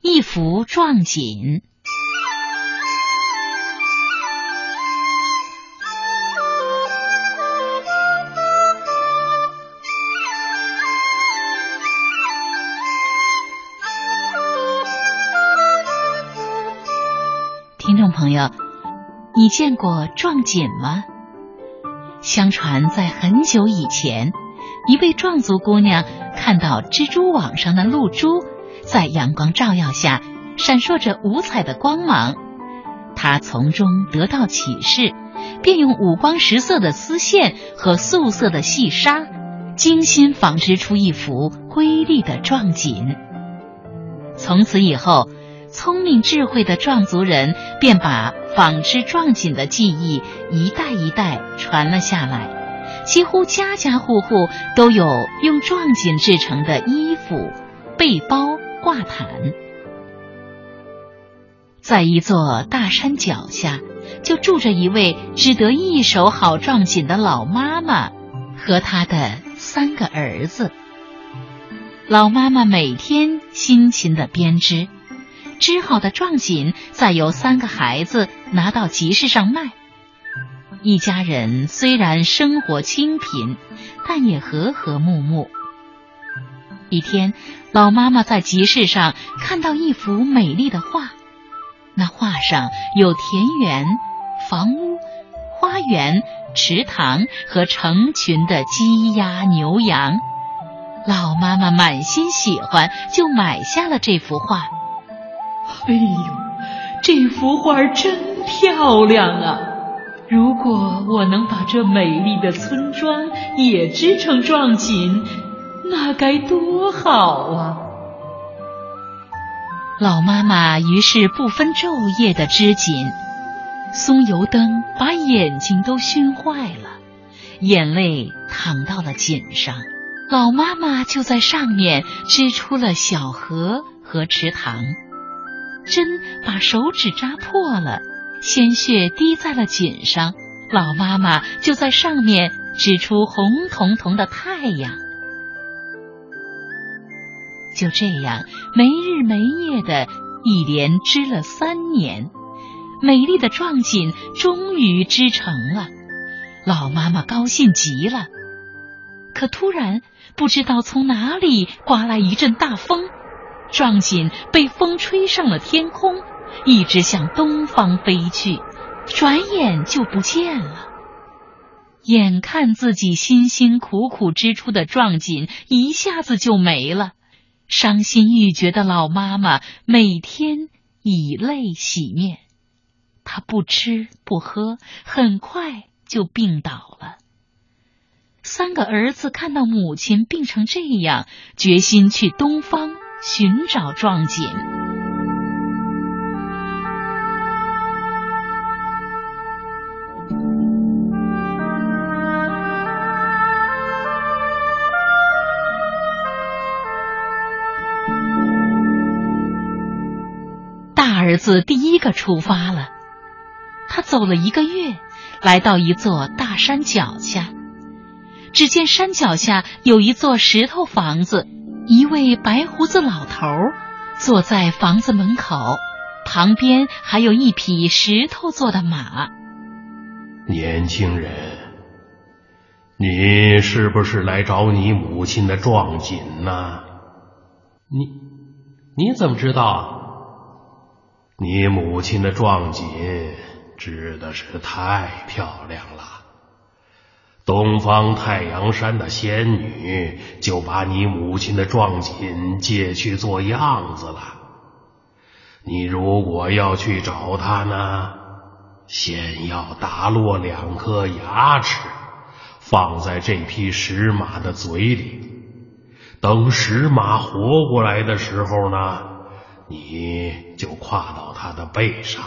一幅壮锦。听众朋友，你见过壮锦吗？相传在很久以前，一位壮族姑娘看到蜘蛛网上的露珠在阳光照耀下闪烁着五彩的光芒，他从中得到启示，便用五光十色的丝线和素色的细纱，精心纺织出一幅瑰丽的壮锦。从此以后。聪明智慧的壮族人便把纺织壮锦的技艺一代一代传了下来，几乎家家户户都有用壮锦制成的衣服、背包、挂毯。在一座大山脚下，就住着一位只得一手好壮锦的老妈妈和她的三个儿子。老妈妈每天辛勤的编织。织好的壮锦，再由三个孩子拿到集市上卖。一家人虽然生活清贫，但也和和睦睦。一天，老妈妈在集市上看到一幅美丽的画，那画上有田园、房屋、花园、池塘和成群的鸡鸭牛羊。老妈妈满心喜欢，就买下了这幅画。哎呦，这幅画真漂亮啊！如果我能把这美丽的村庄也织成壮锦，那该多好啊！老妈妈于是不分昼夜的织锦，松油灯把眼睛都熏坏了，眼泪淌到了锦上。老妈妈就在上面织出了小河和池塘。针把手指扎破了，鲜血滴在了锦上。老妈妈就在上面织出红彤彤的太阳。就这样，没日没夜的一连织了三年，美丽的壮锦终于织成了。老妈妈高兴极了。可突然，不知道从哪里刮来一阵大风。壮锦被风吹上了天空，一直向东方飞去，转眼就不见了。眼看自己辛辛苦苦织出的壮锦一下子就没了，伤心欲绝的老妈妈每天以泪洗面。她不吃不喝，很快就病倒了。三个儿子看到母亲病成这样，决心去东方。寻找壮锦。儿子第一个出发了，他走了一个月，来到一座大山脚下，只见山脚下有一座石头房子。一位白胡子老头坐在房子门口，旁边还有一匹石头做的马。年轻人，你是不是来找你母亲的壮锦呢？你你怎么知道？你母亲的壮锦织的是太漂亮了。东方太阳山的仙女就把你母亲的壮锦借去做样子了。你如果要去找她呢，先要打落两颗牙齿，放在这匹石马的嘴里。等石马活过来的时候呢，你就跨到他的背上。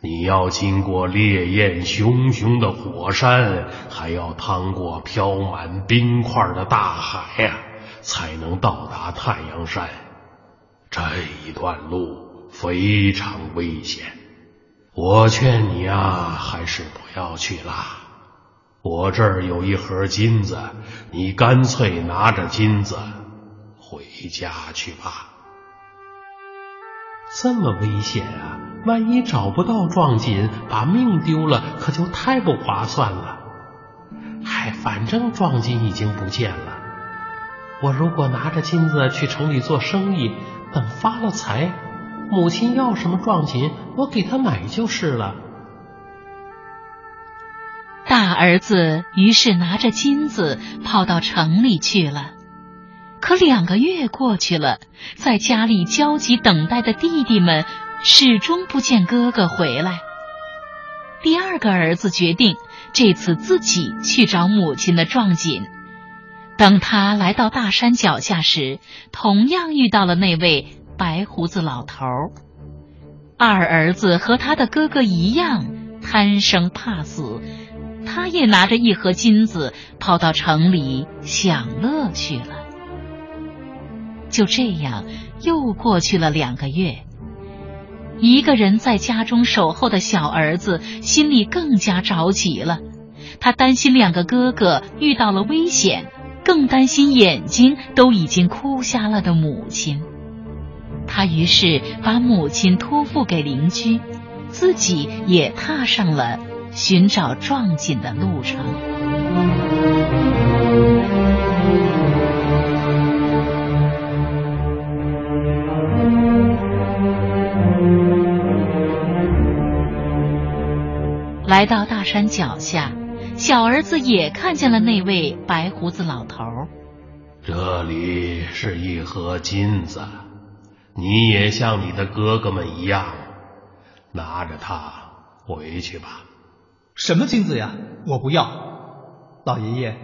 你要经过烈焰熊熊的火山，还要趟过飘满冰块的大海呀，才能到达太阳山。这一段路非常危险，我劝你啊，还是不要去了。我这儿有一盒金子，你干脆拿着金子回家去吧。这么危险啊！万一找不到壮锦，把命丢了，可就太不划算了。嗨，反正壮锦已经不见了。我如果拿着金子去城里做生意，等发了财，母亲要什么壮锦，我给她买就是了。大儿子于是拿着金子跑到城里去了。可两个月过去了，在家里焦急等待的弟弟们始终不见哥哥回来。第二个儿子决定这次自己去找母亲的壮锦。等他来到大山脚下时，同样遇到了那位白胡子老头。二儿子和他的哥哥一样贪生怕死，他也拿着一盒金子跑到城里享乐去了。就这样，又过去了两个月。一个人在家中守候的小儿子心里更加着急了。他担心两个哥哥遇到了危险，更担心眼睛都已经哭瞎了的母亲。他于是把母亲托付给邻居，自己也踏上了寻找壮锦的路程。来到大山脚下，小儿子也看见了那位白胡子老头。这里是一盒金子，你也像你的哥哥们一样，拿着它回去吧。什么金子呀？我不要。老爷爷，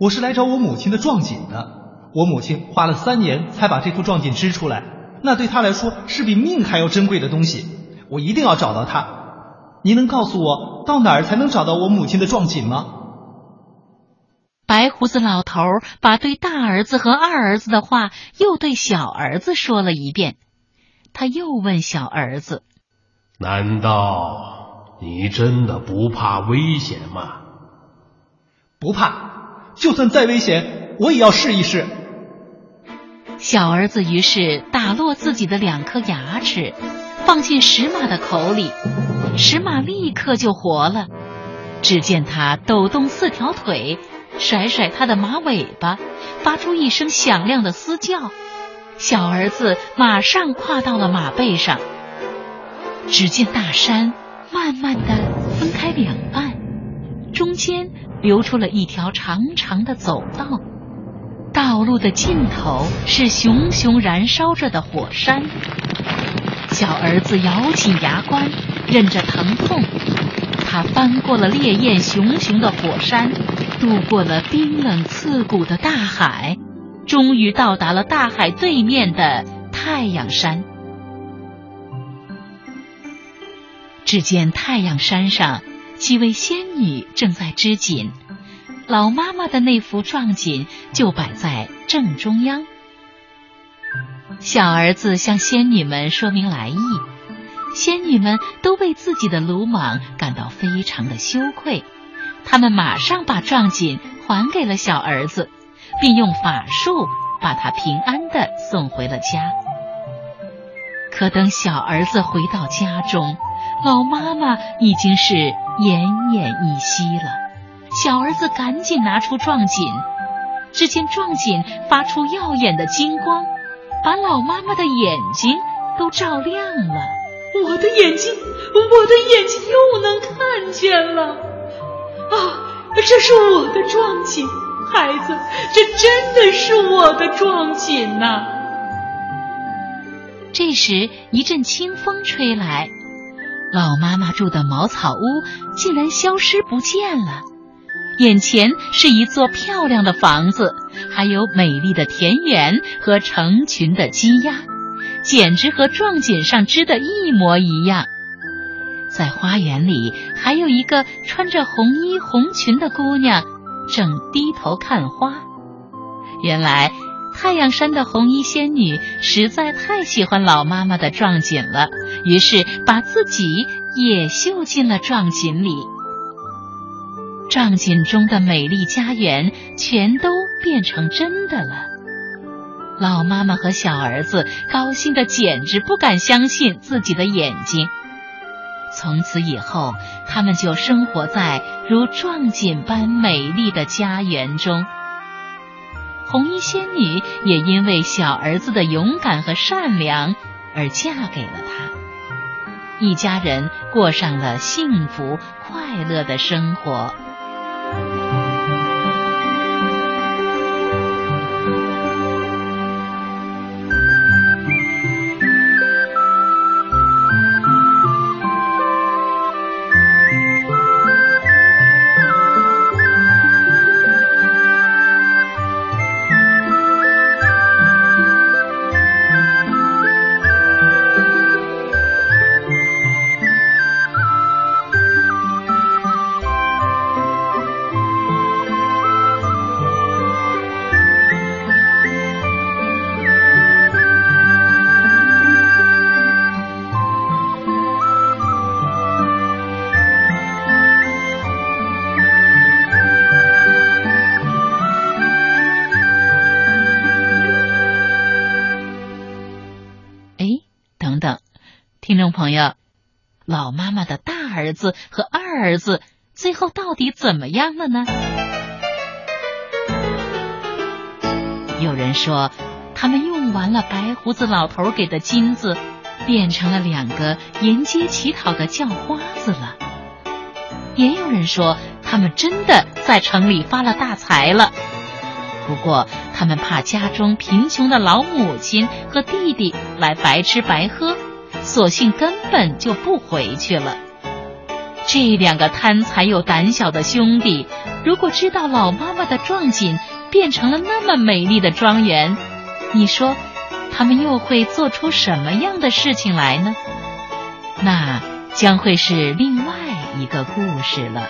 我是来找我母亲的壮锦的。我母亲花了三年才把这副壮锦织出来，那对她来说是比命还要珍贵的东西。我一定要找到它。您能告诉我到哪儿才能找到我母亲的壮锦吗？白胡子老头把对大儿子和二儿子的话又对小儿子说了一遍。他又问小儿子：“难道你真的不怕危险吗？”“不怕，就算再危险，我也要试一试。”小儿子于是打落自己的两颗牙齿。放进石马的口里，石马立刻就活了。只见它抖动四条腿，甩甩它的马尾巴，发出一声响亮的嘶叫。小儿子马上跨到了马背上。只见大山慢慢的分开两半，中间留出了一条长长的走道，道路的尽头是熊熊燃烧着的火山。小儿子咬紧牙关，忍着疼痛，他翻过了烈焰熊熊的火山，渡过了冰冷刺骨的大海，终于到达了大海对面的太阳山。只见太阳山上几位仙女正在织锦，老妈妈的那幅壮锦就摆在正中央。小儿子向仙女们说明来意，仙女们都为自己的鲁莽感到非常的羞愧，他们马上把壮锦还给了小儿子，并用法术把他平安的送回了家。可等小儿子回到家中，老妈妈已经是奄奄一息了。小儿子赶紧拿出壮锦，只见壮锦发出耀眼的金光。把老妈妈的眼睛都照亮了，我的眼睛，我的眼睛又能看见了。啊，这是我的壮锦，孩子，这真的是我的壮锦呐！这时一阵清风吹来，老妈妈住的茅草屋竟然消失不见了。眼前是一座漂亮的房子，还有美丽的田园和成群的鸡鸭，简直和壮锦上织的一模一样。在花园里，还有一个穿着红衣红裙的姑娘，正低头看花。原来，太阳山的红衣仙女实在太喜欢老妈妈的壮锦了，于是把自己也绣进了壮锦里。壮锦中的美丽家园全都变成真的了。老妈妈和小儿子高兴的简直不敢相信自己的眼睛。从此以后，他们就生活在如壮锦般美丽的家园中。红衣仙女也因为小儿子的勇敢和善良而嫁给了他，一家人过上了幸福快乐的生活。听众朋友，老妈妈的大儿子和二儿子最后到底怎么样了呢？有人说，他们用完了白胡子老头给的金子，变成了两个沿街乞讨的叫花子了。也有人说，他们真的在城里发了大财了。不过，他们怕家中贫穷的老母亲和弟弟来白吃白喝。索性根本就不回去了。这两个贪财又胆小的兄弟，如果知道老妈妈的壮锦变成了那么美丽的庄园，你说他们又会做出什么样的事情来呢？那将会是另外一个故事了。